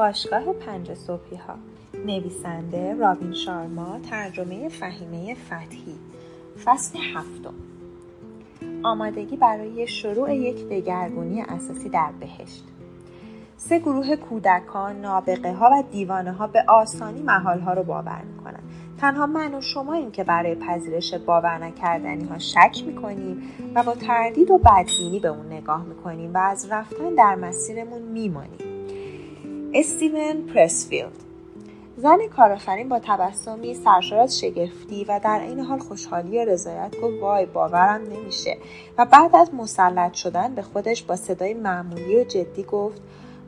باشگاه پنج صبحی ها نویسنده رابین شارما ترجمه فهیمه فتحی فصل هفتم آمادگی برای شروع یک دگرگونی اساسی در بهشت سه گروه کودکان، نابغه ها و دیوانه ها به آسانی محال ها رو باور می‌کنن. تنها من و شما این که برای پذیرش باور نکردنی ها شک می‌کنیم و با تردید و بدبینی به اون نگاه می‌کنیم و از رفتن در مسیرمون میمانیم. استیون پرسفیلد. زن کارآفرین با تبسمی سرشار از شگفتی و در این حال خوشحالی و رضایت گفت وای باورم نمیشه. و بعد از مسلط شدن به خودش با صدای معمولی و جدی گفت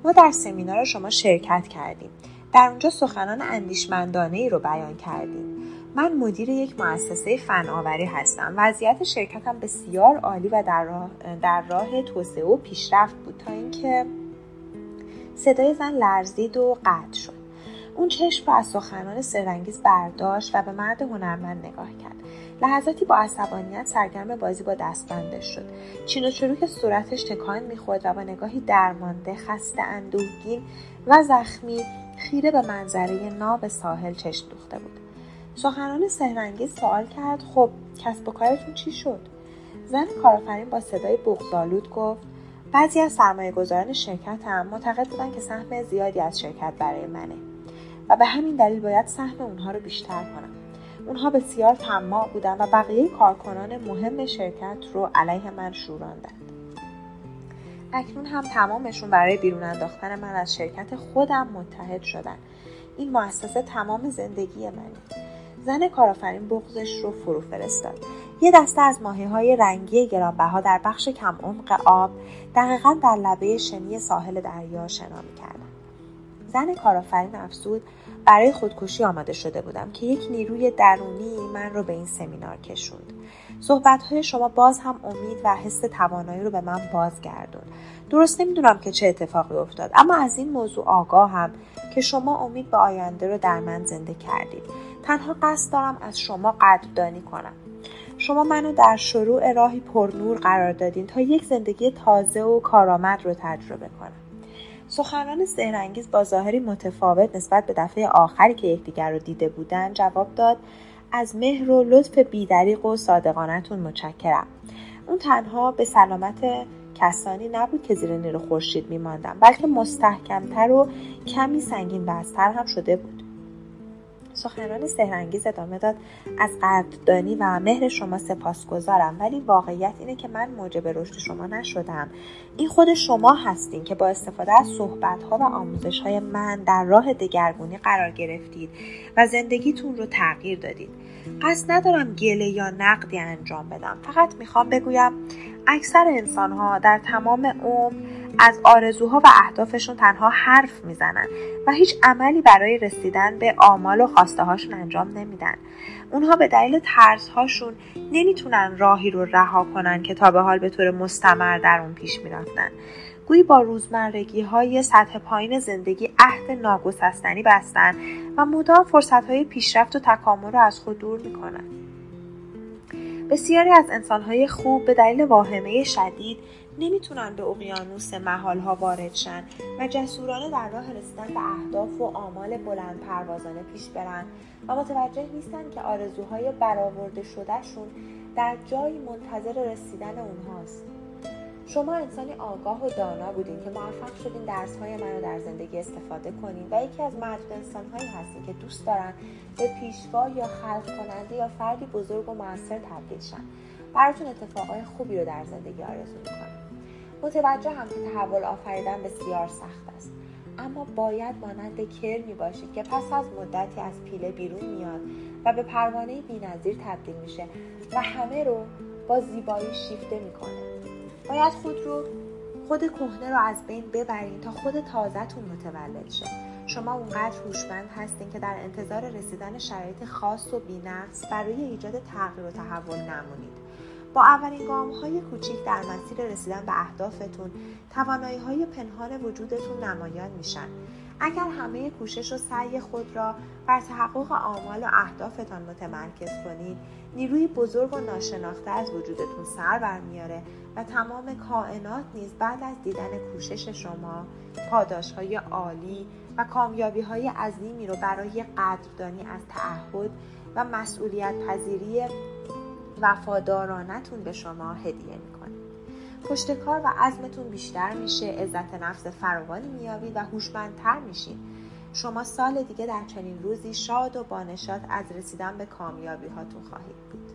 ما در سمینار شما شرکت کردیم. در اونجا سخنان اندیشمندانه ای رو بیان کردیم. من مدیر یک مؤسسه فناوری هستم. وضعیت شرکتم بسیار عالی و در راه, در راه توسعه و پیشرفت بود. تا اینکه صدای زن لرزید و قطع شد. اون چشم رو از سخنان سرانگیز برداشت و به مرد هنرمند نگاه کرد. لحظاتی با عصبانیت سرگرم بازی با دستبندش شد. چین و چروک صورتش تکان می‌خورد و با نگاهی درمانده خسته اندوهگین و زخمی خیره به منظره ناب ساحل چشم دوخته بود. سخنان سهرنگیز سوال کرد خب کسب و کارتون چی شد؟ زن کارآفرین با صدای بغضآلود گفت بعضی از سرمایه گذاران شرکت هم معتقد بودن که سهم زیادی از شرکت برای منه و به همین دلیل باید سهم اونها رو بیشتر کنم. اونها بسیار طماع بودن و بقیه کارکنان مهم شرکت رو علیه من شوراندند اکنون هم تمامشون برای بیرون انداختن من از شرکت خودم متحد شدن. این مؤسسه تمام زندگی منه. زن کارآفرین بغزش رو فرو فرستاد. یه دسته از ماهی های رنگی گرانبها در بخش کم عمق آب دقیقا در لبه شنی ساحل دریا شنا می‌کردن. زن کارآفرین افزود برای خودکشی آماده شده بودم که یک نیروی درونی من رو به این سمینار کشوند. صحبت شما باز هم امید و حس توانایی رو به من بازگردون. درست نمی‌دونم که چه اتفاقی افتاد اما از این موضوع آگاهم که شما امید به آینده رو در من زنده کردید. تنها قصد دارم از شما قدردانی کنم. شما منو در شروع راهی پرنور قرار دادین تا یک زندگی تازه و کارآمد رو تجربه کنم. سخنان سهرنگیز با ظاهری متفاوت نسبت به دفعه آخری که یکدیگر رو دیده بودن جواب داد از مهر و لطف بیدریق و صادقانتون متشکرم. اون تنها به سلامت کسانی نبود که زیر نور خورشید میماندم بلکه مستحکمتر و کمی سنگین بستر هم شده بود. سخنران سهرنگیز ادامه داد. از قدردانی و مهر شما سپاسگزارم ولی واقعیت اینه که من موجب رشد شما نشدم. این خود شما هستین که با استفاده از صحبتها و آموزشهای من در راه دگرگونی قرار گرفتید و زندگیتون رو تغییر دادید. قصد ندارم گله یا نقدی انجام بدم. فقط می‌خوام بگویم اکثر انسانها در تمام عمر از آرزوها و اهدافشون تنها حرف می‌زنن و هیچ عملی برای رسیدن به آمال و خواسته هاشون انجام نمیدن. اونها به دلیل ترسهاشون نمی‌تونن راهی رو رها کنن که تا به حال به طور مستمر در اون پیش می‌رفتن. گویی با روزمرگی های سطح پایین زندگی عهد ناگسستنی بستن و مدام فرصت های پیشرفت و تکامل رو از خود دور می‌کنن. بسیاری از انسانهای خوب به دلیل واهمه شدید نمی‌تونن به اقیانوس محالها وارد شن و جسورانه در راه رسیدن به اهداف و آمال بلند پروازانه پیش برن و متوجه نیستن که آرزوهای برآورده شدهشون در جایی منتظر رسیدن اونهاست. شما انسانی آگاه و دانا بودین که موفق شدین درس های من رو در زندگی استفاده کنین و یکی از معدود انسان هایی هستین که دوست دارن به پیشوا یا خلق کننده یا فردی بزرگ و موثر تبدیل شن. براتون اتفاقای خوبی رو در زندگی آرزو می‌کنم. متوجه هم که تحول آفریدن بسیار سخت است. اما باید مانند کرمی باشید که پس از مدتی از پیله بیرون میاد و به پروانه بینظیر تبدیل میشه و همه رو با زیبایی شیفته می‌کنه. باید خود رو خود کهنه رو از بین ببرین تا خود تازهتون متولد شه. شما اونقدر هوشمند هستین که در انتظار رسیدن شرایط خاص و بینقص برای ایجاد تغییر و تحول نمونید. با اولین گام های کوچیک در مسیر رسیدن به اهدافتون توانایی های پنهان وجودتون نمایان میشن. اگر همه کوشش و سعی خود را بر تحقق آمال و اهدافتان متمرکز کنید نیروی بزرگ و ناشناخته از وجودتون سر برمیاره و تمام کائنات نیز بعد از دیدن کوشش شما پاداش های عالی و کامیابی های عظیمی رو برای قدردانی از تعهد و مسئولیت پذیری وفادارانتون به شما هدیه می‌کنه. پشتکار و عزمتون بیشتر میشه عزت نفس فراوانی میابید و هوشمندتر میشین. شما سال دیگه در چنین روزی شاد و بانشاد از رسیدن به کامیابی هاتون خواهید بود.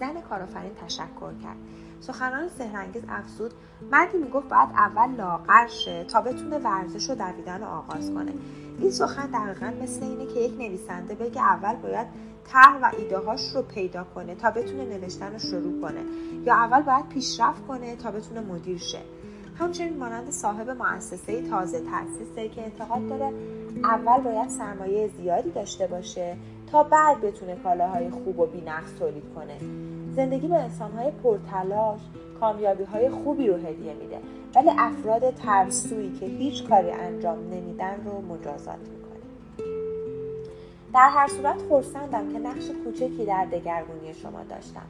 زن کارآفرین تشکر کرد. سخنان سهرنگیز افزود مردی می‌گفت باید اول لاغر شه تا بتونه ورزش و دویدن رو آغاز کنه. این سخن دقیقا مثل اینه که یک نویسنده بگه اول باید طرح و ایده هاش رو پیدا کنه تا بتونه نوشتن رو شروع کنه. یا اول باید پیشرفت کنه تا بتونه مدیر شه. همچنین مانند صاحب مؤسسه تازه تأسیسه که اعتقاد داره اول باید سرمایه زیادی داشته باشه تا بعد بتونه کالاهای خوب و بینقص تولید کنه. زندگی به انسانهای پرتلاش کامیابی های خوبی رو هدیه میده ولی افراد ترسویی که هیچ کاری انجام نمیدن رو مجازات می‌کنه. در هر صورت خورسندم که نقش کوچکی در دگرگونی شما داشتم.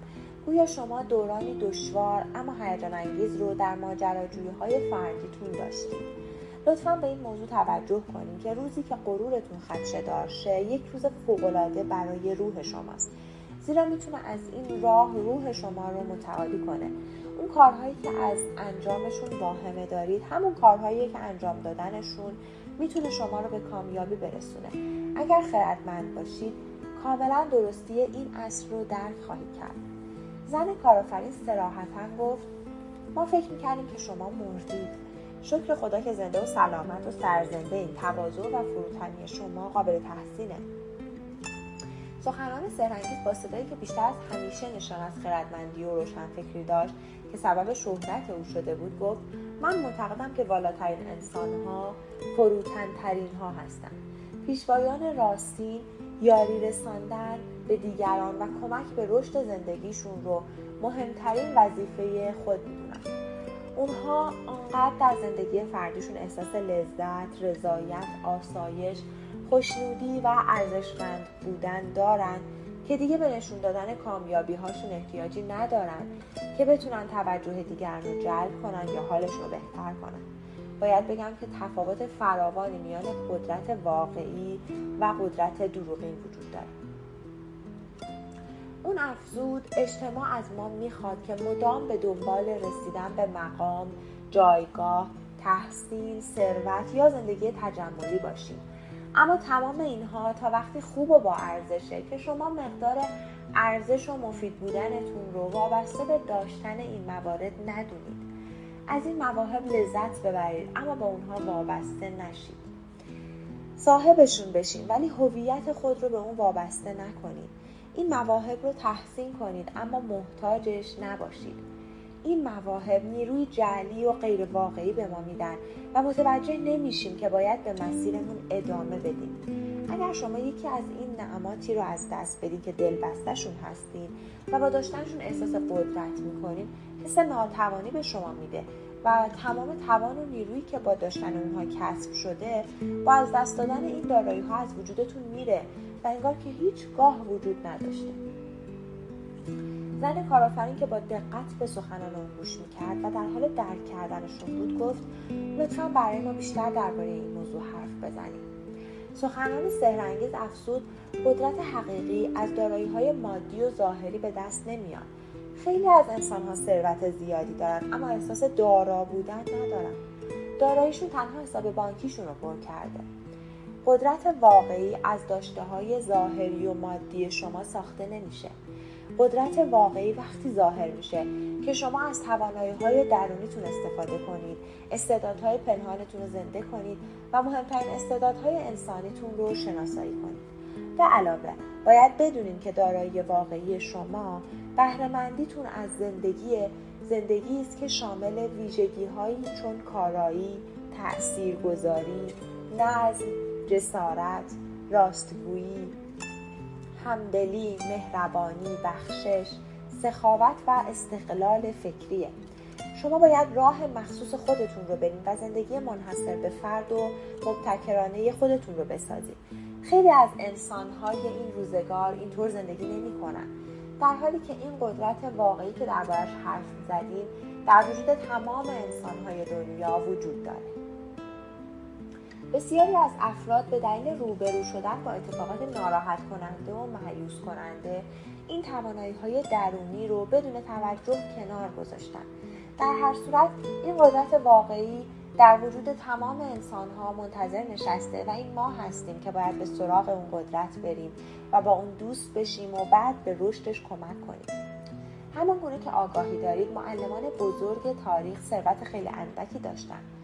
گویا شما دورانی دشوار اما هیجان انگیز رو در ماجراجویی های فردیتون داشتید. لطفا به این موضوع توجه کنید که روزی که غرورتون خدشه دارشه یک روز فوقالعاده برای روح شماست. زیرا می‌تونه از این راه روح شما رو متعالی کنه. اون کارهایی که از انجامشون واهمه دارید همون کارهایی که انجام دادنشون می‌تونه شما رو به کامیابی برسونه. اگر خردمند باشید کاملا درستی این اصل رو درک خواهید کرد. زن کارآفرین سراحتا گفت ما فکر می‌کردیم که شما مردید. شکر خدا که زنده و سلامت و سرزنده این تواضع و فروتنی شما قابل تحسینه. سخنان سهرنگیز با صدایی که بیشتر از همیشه نشان از خردمندی و روشنفکری داشت که سبب شهرت او شده بود گفت من معتقدم که والاترین انسانها فروتنترین ها هستند پیشوایان راستین یاری رساندن به دیگران و کمک به رشد زندگیشون رو مهمترین وظیفه خود می‌دونن. اونها آنقدر در زندگی فردیشون احساس لذت، رضایت، آسایش، خوشنودی و ارزشمند بودن دارن که دیگه به نشون دادن کامیابی هاشون احتیاجی ندارن که بتونن توجه دیگران رو جلب کنن یا حالشون رو بهتر کنن. باید بگم که تفاوت فراوانی میان قدرت واقعی و قدرت دروغین وجود داره. اون افزود اجتماع از ما می‌خواد که مدام به دنبال رسیدن به مقام، جایگاه، تحصیل، ثروت یا زندگی تجملی باشیم. اما تمام اینها تا وقتی خوب و با ارزشه که شما مقدار ارزش و مفید بودنتون رو وابسته به داشتن این موارد ندونید. از این مواهب لذت ببرید اما با اونها وابسته نشید. صاحبشون بشین ولی هویت خود رو به اون وابسته نکنید. این مواهب رو تحسین کنید اما محتاجش نباشید. این مواهب نیروی جعلی و غیر واقعی به ما میدن و متوجه نمیشیم که باید به مسیرمون ادامه بدیم. اگر شما یکی از این نعماتی رو از دست بدید که دلبستشون هستین و با داشتنشون احساس قدرت می‌کنین حس ناتوانی به شما میده و تمام توان و نیرویی که با داشتن اونها کسب شده با از دست دادن این دارایی ها از وجودتون میره و انگار که هیچگاه وجود نداشته. زن کارآفرین که با دقت به سخنان اون گوش می‌کرد و در حال درک کردنشون بود گفت لطفا برای ما بیشتر درباره این موضوع حرف بزنیم سخنان سهرنگیز افسود قدرت حقیقی از دارایی های مادی و ظاهری به دست نمیاد. خیلی از انسان ها ثروت زیادی دارن اما احساس دارا بودن ندارن. داراییشون تنها حساب بانکیشون رو پر کرده. قدرت واقعی از داشته های ظاهری و مادی شما ساخته نمیشه. قدرت واقعی وقتی ظاهر میشه که شما از توانایی های درونیتون استفاده کنید استعدادهای پنهانتون رو زنده کنید و مهمترین استعدادهای انسانیتون رو شناسایی کنید. به علاوه باید بدونید که دارایی واقعی شما بهرهمندیتون از زندگی زندگی است که شامل ویژگی هایی چون کارایی، تاثیرگذاری، نظم، جسارت، راستگویی، همدلی، مهربانی، بخشش، سخاوت و استقلال فکریه. شما باید راه مخصوص خودتون رو برید و زندگی منحصر به فرد و مبتکرانه خودتون رو بسازید خیلی از انسانهای این روزگار اینطور زندگی نمی‌کنن. در حالی که این قدرت واقعی که دربارش حرف زدیم در وجود تمام انسانهای دنیا وجود داره. بسیاری از افراد به دلیل روبرو شدن با اتفاقات ناراحت کننده و معیوس کننده این توانایی های درونی رو بدون توجه کنار گذاشتن. در هر صورت این قدرت واقعی در وجود تمام انسان ها منتظر نشسته و این ما هستیم که باید به سراغ اون قدرت بریم و با اون دوست بشیم و بعد به رشدش کمک کنیم. همان گونه که آگاهی دارید معلمان بزرگ تاریخ ثروت خیلی اندکی داشتن.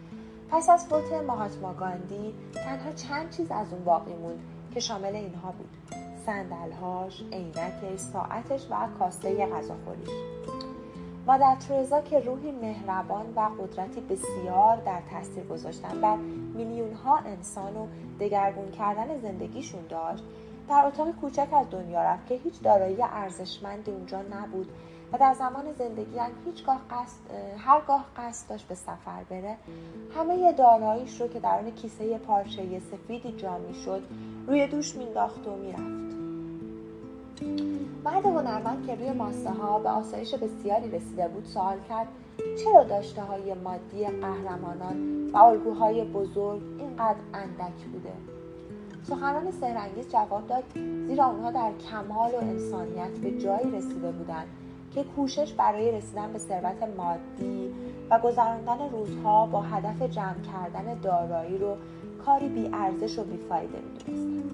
پس از فوت ماهاتما گاندی تنها چند چیز از اون باقی موند که شامل اینها بود. صندلهاش عینکش ساعتش و کاسه غذاخوریش. مادر ترزا که روحی مهربان و قدرتی بسیار در تاثیر گذاشتن بر میلیون ها انسان و دگرگون کردن زندگیشون داشت در اتاق کوچک از دنیا رفت که هیچ دارایی ارزشمندی اونجا نبود در زمان زندگی هم هیچگاه قصد هرگاه قصد داشت به سفر بره همه داراییش رو که در آن کیسه پارچه سفیدی جا شد روی دوش مینداخت و می‌رفت. مرد هنرمند که روی ماسه ها به آسایش بسیاری رسیده بود سوال کرد چرا داشته های مادی قهرمانان و الگوهای بزرگ اینقدر اندک بوده؟ سخنان سهرنگیز جواب داد زیرا اونها در کمال و انسانیت به جایی رسیده بودند که کوشش برای رسیدن به ثروت مادی و گذراندن روزها با هدف جمع کردن دارایی رو کاری بی ارزش و بیفایده می‌دونستند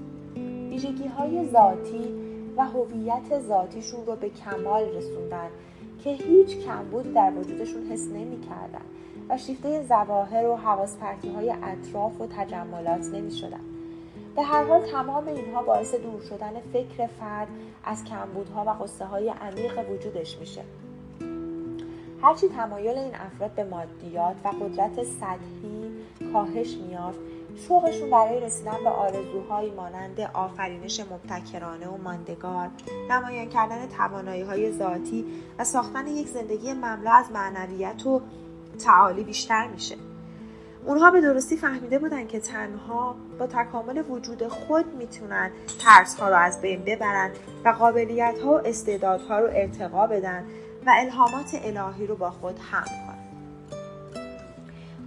ویژگی های ذاتی و هویت ذاتیشون رو به کمال رسوندن که هیچ کمبود در وجودشون حس نمی‌کردن و شیفته زواهر و حواس های اطراف و تجملات نمی شدن. به هر حال تمام اینها باعث دور شدن فکر فرد از کمبودها و قصه های عمیق وجودش میشه. هرچی تمایل این افراد به مادیات و قدرت سطحی کاهش میافت شوقشون برای رسیدن به آرزوهایی مانند آفرینش مبتکرانه و ماندگار نمایان کردن توانایی های ذاتی و ساختن یک زندگی مملو از معنویت و تعالی بیشتر میشه. اونها به درستی فهمیده بودن که تنها با تکامل وجود خود می‌تونن ترس ها رو از بین ببرن و قابلیت ها و استعدادها رو ارتقا بدن و الهامات الهی رو با خود هم کنن.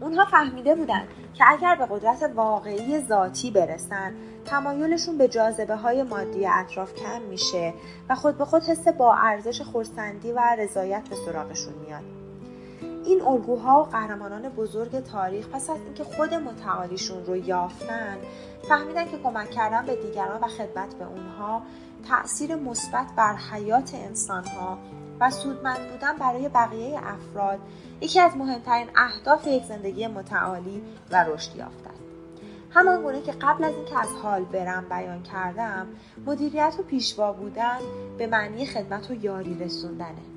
اونها فهمیده بودن که اگر به قدرت واقعی ذاتی برسن تمایلشون به جاذبه های مادی اطراف کم میشه و خود به خود حس با ارزش خورسندی و رضایت به سراغشون میاد. این الگوها و قهرمانان بزرگ تاریخ پس از اینکه خود متعالیشون رو یافتن فهمیدن که کمک کردن به دیگران و خدمت به اونها تأثیر مثبت بر حیات انسانها و سودمند بودن برای بقیه افراد یکی از مهمترین اهداف یک زندگی متعالی و رشد یافته است همان گونه که قبل از اینکه از حال برم بیان کردم مدیریت و پیشوا بودن به معنی خدمت و یاری رسوندنه.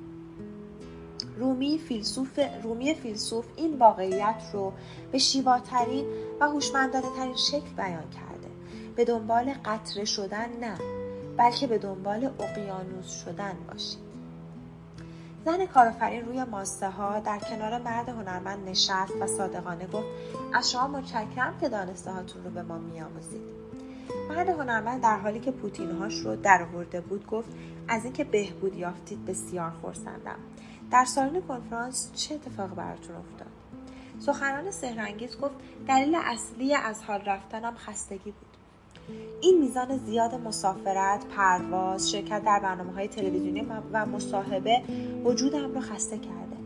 رومی فیلسوف, رومی فیلسوف این واقعیت رو به شیواترین و هوشمندانه ترین شکل بیان کرده. به دنبال قطره شدن نه بلکه به دنبال اقیانوس شدن باشید. زن کارآفرین روی ماسته ها در کنار مرد هنرمند نشست و صادقانه گفت از شما متشکرم که دانسته هاتون رو به ما میآموزید. مرد هنرمند در حالی که پوتینهاش رو درآورده بود گفت از اینکه بهبود یافتید بسیار خورسندم در سالن کنفرانس چه اتفاق براتون افتاد سخنران سهرنگیز گفت دلیل اصلی از حال رفتنم خستگی بود این میزان زیاد مسافرت، پرواز، شرکت در برنامه های تلویزیونی و مصاحبه وجودم رو خسته کرده.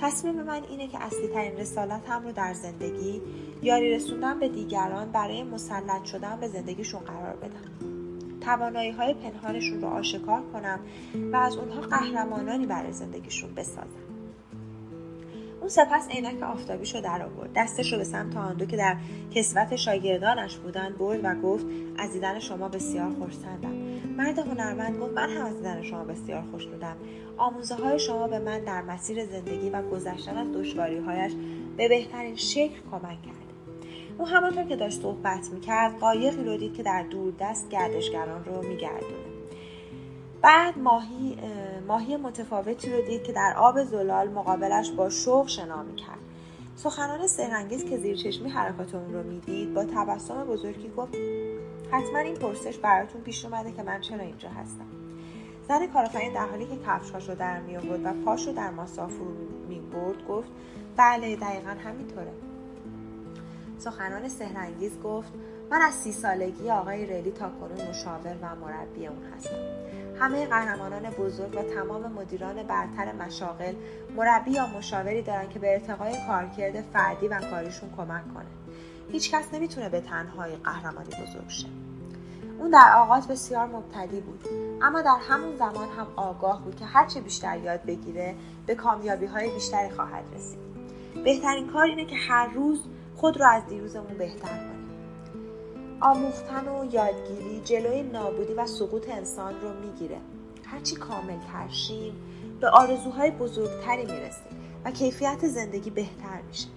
تصمیم من اینه که اصلی ترین رسالتم رو در زندگی یاری رسوندن به دیگران برای مسلط شدن به زندگیشون قرار بدم. توانایی های پنهانشون رو آشکار کنم و از اونها قهرمانانی برای زندگیشون بسازم. اون سپس عینک آفتابیش رو در آورد. دستش رو به سمت آن دو که در کسوت شاگردانش بودن برد و گفت از دیدن شما بسیار خورسندم. مرد هنرمند گفت من هم از دیدن شما بسیار خوشنودم آموزه های شما به من در مسیر زندگی و گذشتن از دشواریهایش به بهترین شکل کمک کرد. او همانطور که داشت صحبت می‌کرد قایقی رو دید که در دور دست گردشگران رو میگردونه. بعد ماهی, ماهی متفاوتی رو دید که در آب زلال مقابلش با شوق شنا می‌کرد. سخنان سهرنگیز که زیر چشمی حرکات اون رو می‌دید با تبسم بزرگی گفت حتما این پرسش براتون پیش اومده که من چرا اینجا هستم. زن کارآفرین در حالی که کفشهاش رو در می و پاش رو در ماسه فرو می گفت بله دقیقا همینطوره. سخنان سهرنگیز گفت من از سی سالگی آقای ریلی تا کنون مشاور و مربی اون هستم. همه قهرمانان بزرگ و تمام مدیران برتر مشاغل مربی یا مشاوری دارن که به ارتقای کارکرد فردی و کاریشون کمک کنه. هیچ کس نمی‌تونه به تنهایی قهرمانی بزرگ شه. اون در آغاز بسیار مبتدی بود اما در همون زمان هم آگاه بود که هرچه بیشتر یاد بگیره به کامیابی های بیشتری خواهد رسید. بهترین کار اینه که هر روز خود رو از دیروزمون بهتر کنیم. آموختن و یادگیری جلوی نابودی و سقوط انسان رو می‌گیره. هرچی کامل ترشیم به آرزوهای بزرگتری می‌رسیم و کیفیت زندگی بهتر میشه.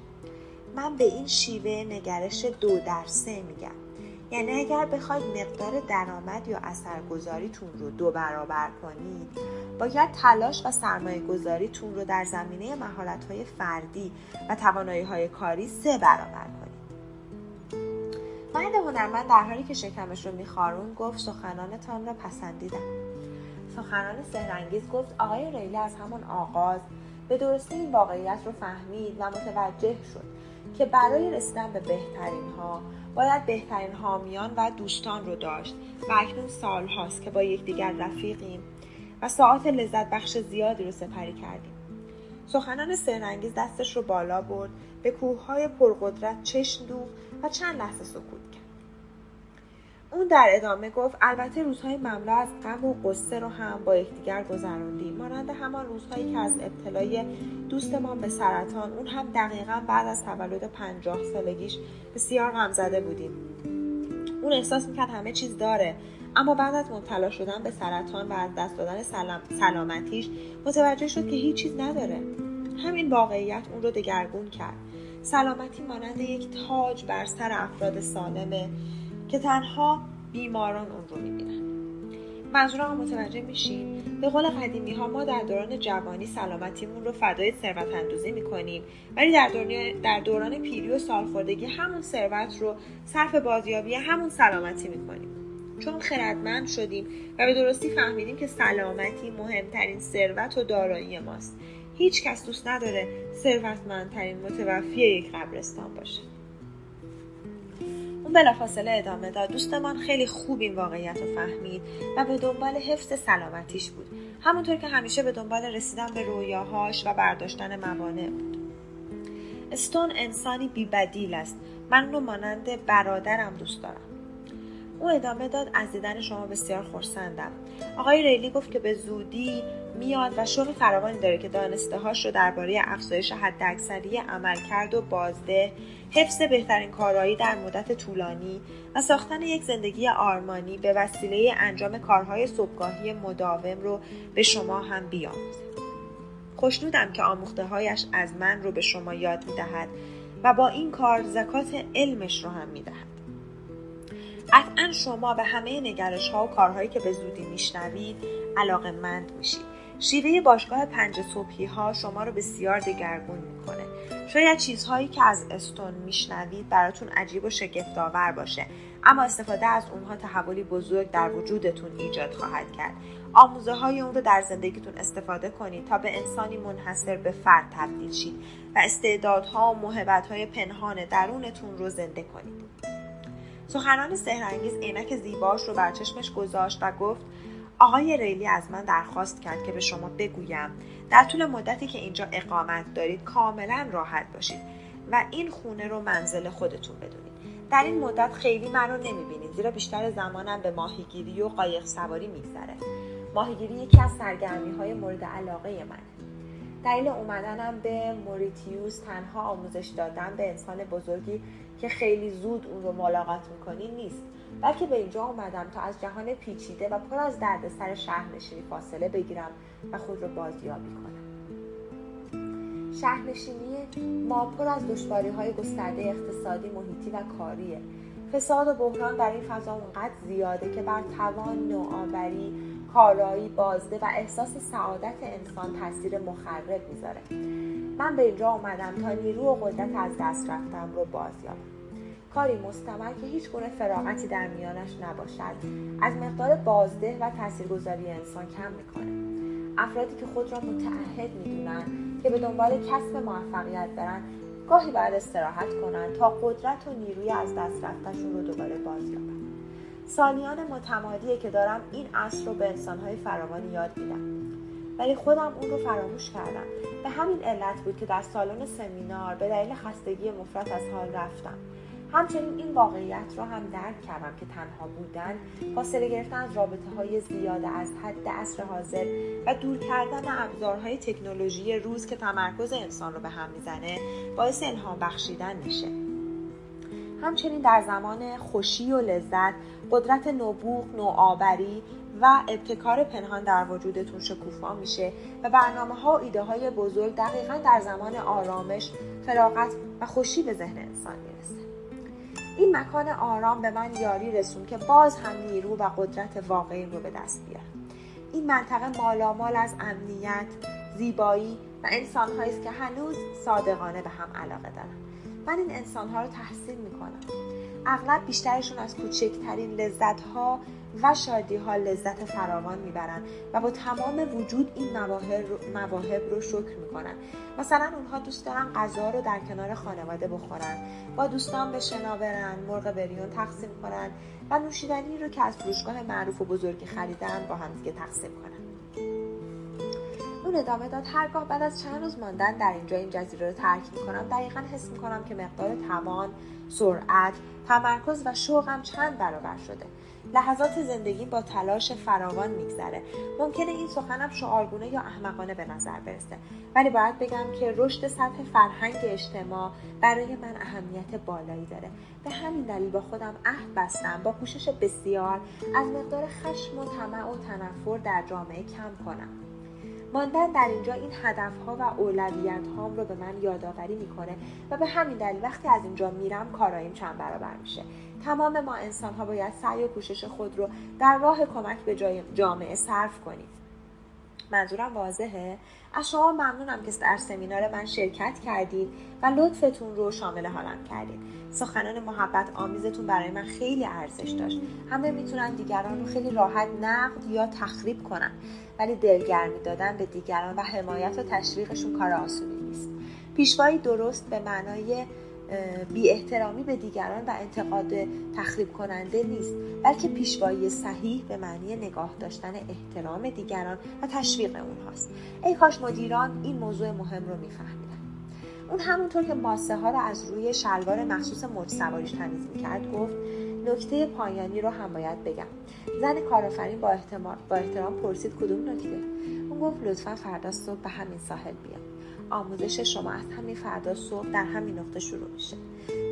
من به این شیوه نگرش دو در سه میگم. یعنی اگر بخواید مقدار درآمد یا اثرگذاریتون رو دو برابر کنید باید تلاش و سرمایه گذاریتون رو در زمینه مهارت های فردی و توانایی های کاری سه برابر کنید. مرد هنرمند در حالی که شکمش رو میخارون گفت سخنانتان را پسندیدم. سخنان سهرنگیز گفت آقای ریلی از همان آغاز به درستی این واقعیت رو فهمید و متوجه شد که برای رسیدن به بهترین ها باید بهترین حامیان و دوستان رو داشت و اکنون سال هاست که با یکدیگر رفیقیم و ساعت لذت بخش زیادی رو سپری کردیم. سخنان سرنگیز دستش رو بالا برد به کوههای پرقدرت چشم و چند لحظه سکوت اون در ادامه گفت البته روزهای مملو از غم و قصه رو هم با یکدیگر گذراندیم. مانند همان روزهایی که از ابتلای دوستمان به سرطان اون هم دقیقا بعد از تولد پنجاه سالگیش بسیار غم زده بودیم. اون احساس می‌کرد همه چیز داره اما بعد از مبتلا شدن به سرطان و از دست دادن سلام، سلامتیش متوجه شد که هیچ چیز نداره. همین واقعیت اون رو دگرگون کرد. سلامتی مانند یک تاج بر سر افراد سالمه. که تنها بیماران اون رو می‌بینن. منظورم متوجه میشیم به قول قدیمی ها ما در دوران جوانی سلامتیمون رو فدای ثروت اندوزی می‌کنیم. ولی در, در دوران پیری و سالخوردگی همون ثروت رو صرف بازیابی همون سلامتی می‌کنیم. چون خردمند شدیم و به درستی فهمیدیم که سلامتی مهمترین ثروت و دارایی ماست. هیچ کس دوست نداره ثروتمندترین متوفی یک قبرستان باشه. اون بلافاصله ادامه داد. دوستمان خیلی خوب این واقعیت رو فهمید و به دنبال حفظ سلامتیش بود. همونطور که همیشه به دنبال رسیدن به رویاهاش و برداشتن موانع بود. استون انسانی بیبدیل است. من رو مانند برادرم دوست دارم. او ادامه داد از دیدن شما بسیار خورسندم آقای ریلی گفت که به زودی میاد و شغل فراوانی داره که دانسته هاش رو درباره افزایش حداکثری عملکرد و بازده حفظ بهترین کارایی در مدت طولانی و ساختن یک زندگی آرمانی به وسیله انجام کارهای صبحگاهی مداوم رو به شما هم بیاموزه خوشنودم که آموخته هایش از من رو به شما یاد می‌دهد و با این کار زکات علمش رو هم می‌دهد. قطعا شما به همه نگرش ها و کارهایی که به زودی میشنوید علاقه مند میشید. شیوه باشگاه پنج صبحی ها شما رو بسیار دگرگون می‌کنه. شاید چیزهایی که از استون میشنوید براتون عجیب و شگفتآور باشه اما استفاده از اونها تحولی بزرگ در وجودتون ایجاد خواهد کرد. آموزه های اون رو در زندگیتون استفاده کنید تا به انسانی منحصر به فرد تبدیل شید و استعدادها و موهبتهای پنهان درونتون رو زنده کنید. سخنان سهرنگیز عینک زیباش رو بر چشمش گذاشت و گفت آقای ریلی از من درخواست کرد که به شما بگویم. در طول مدتی که اینجا اقامت دارید کاملا راحت باشید و این خونه رو منزل خودتون بدونید. در این مدت خیلی من رو نمی‌بینید زیرا بیشتر زمانم به ماهیگیری و قایق سواری میگذره. ماهیگیری یکی از سرگرمی های مورد علاقه منه. دلیل اومدنم به موریتیوس تنها آموزش دادن به انسان بزرگی که خیلی زود اون رو ملاقات می‌کنی نیست. بلکه به اینجا اومدم تا از جهان پیچیده و پر از دردسر شهرنشینی فاصله بگیرم و خود رو بازیابی کنم. شهرنشینی ما پر از دشواری های گسترده اقتصادی محیطی و کاریه. فساد و بحران در این فضا اونقدر زیاده که بر توان نوآوری کارایی بازده و احساس سعادت انسان تاثیر مخرب می‌ذاره. من به اینجا اومدم تا نیرو و قدرت از دست رفتم رو بازیابم. کاری مستمر که هیچ گونه فراغتی در میانش نباشد. از مقدار بازده و تاثیرگذاری انسان کم می‌کنه. افرادی که خود را متعهد می‌دونن که به دنبال کسب موفقیت برن گاهی باید استراحت کنند تا قدرت و نیروی از دست رفتشون رو دوباره باز یابن سالیان متمادیه که دارم این اصر رو به انسانهای فراوانی یاد میدم. ولی خودم اون رو فراموش کردم. به همین علت بود که در سالن سمینار به دلیل خستگی مفرط از حال رفتم. همچنین این واقعیت را هم درک کردم که تنها بودن فاصله گرفتن از رابطه های زیاده از حد عصر حاضر و دور کردن ابزارهای تکنولوژی روز که تمرکز انسان رو به هم می‌زنه باعث الهام بخشیدن میشه. همچنین در زمان خوشی و لذت قدرت نبوغ نوآوری و ابتکار پنهان در وجودتون شکوفا میشه و برنامه ها و ایده های بزرگ دقیقا در زمان آرامش فراغت و خوشی به ذهن انسان می‌رسه. این مکان آرام به من یاری رسون که باز هم نیرو و قدرت واقعی رو به دست بیارم. این منطقه مالامال از امنیت زیبایی و انسانهایی است که هنوز صادقانه به هم علاقه دارن. من این انسانها رو تحسین می‌کنم. اغلب بیشترشون از کوچکترین لذت ها و شادی ها لذت فراوان می‌برن و با تمام وجود این مواهب رو شکر می‌کنن مثلا اونها دوست دارن غذا رو در کنار خانواده بخورن. با دوستان به شنا برن مرغ بریون تقسیم کنن و نوشیدنی رو که از فروشگاه معروف و بزرگی خریدن با هم دیگه تقسیم کنن. اون ادامه داد هرگاه بعد از چند روز ماندن در اینجا این جزیره رو ترک می‌کنم. دقیقا حس می‌کنم که مقدار توان سرعت تمرکز و شوقم چند برابر شده. لحظات زندگی با تلاش فراوان میگذره. ممکنه این سخنم شعارگونه یا احمقانه به نظر برسه. ولی باید بگم که رشد سطح فرهنگ اجتماع برای من اهمیت بالایی داره. به همین دلیل با خودم عهد بستم با کوشش بسیار از مقدار خشم و طمع و تنفر در جامعه کم کنم. ماندن در اینجا این هدفها و اولویت هام رو به من یادآوری می‌کنه و به همین دلیل وقتی از اینجا میرم کاراییم چند برابر میشه. تمام ما انسان ها باید سعی و کوشش خود رو در راه کمک به جامعه صرف کنیم. منظورم واضحه؟ از شما ممنونم که در سمینار من شرکت کردید و لطفتون رو شامل حالم کردید. سخنان محبت آمیزتون برای من خیلی ارزش داشت. همه می‌تونن دیگران رو خیلی راحت نقد یا تخریب کنن. ولی دلگرمی دادن به دیگران و حمایت و تشویقشون کار آسونی نیست. پیشوایی درست به معنای بی احترامی به دیگران و انتقاد تخریب کننده نیست بلکه پیشوایی صحیح به معنی نگاه داشتن احترام دیگران و تشویق اونهاست. ای کاش مدیران این موضوع مهم رو میفهمیدن. اون همونطور که ماسه ها رو از روی شلوار مخصوص موج سواریش تمیز می‌کرد گفت نکته پایانی رو هم باید بگم. زن کارآفرین با, با احترام پرسید کدوم نکته؟ اون گفت لطفا فردا صبح به همین ساحل بیام. آموزش شما از همین فردا صبح در همین نقطه شروع میشه.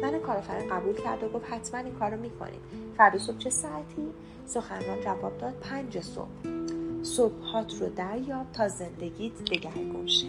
زن کارآفرین قبول کرد و گفت حتما این کار رو می‌کنیم. فردا صبح چه ساعتی؟ سخنران جواب داد پنج صبح. صبحات رو دریاب تا زندگیت دگرگون شه.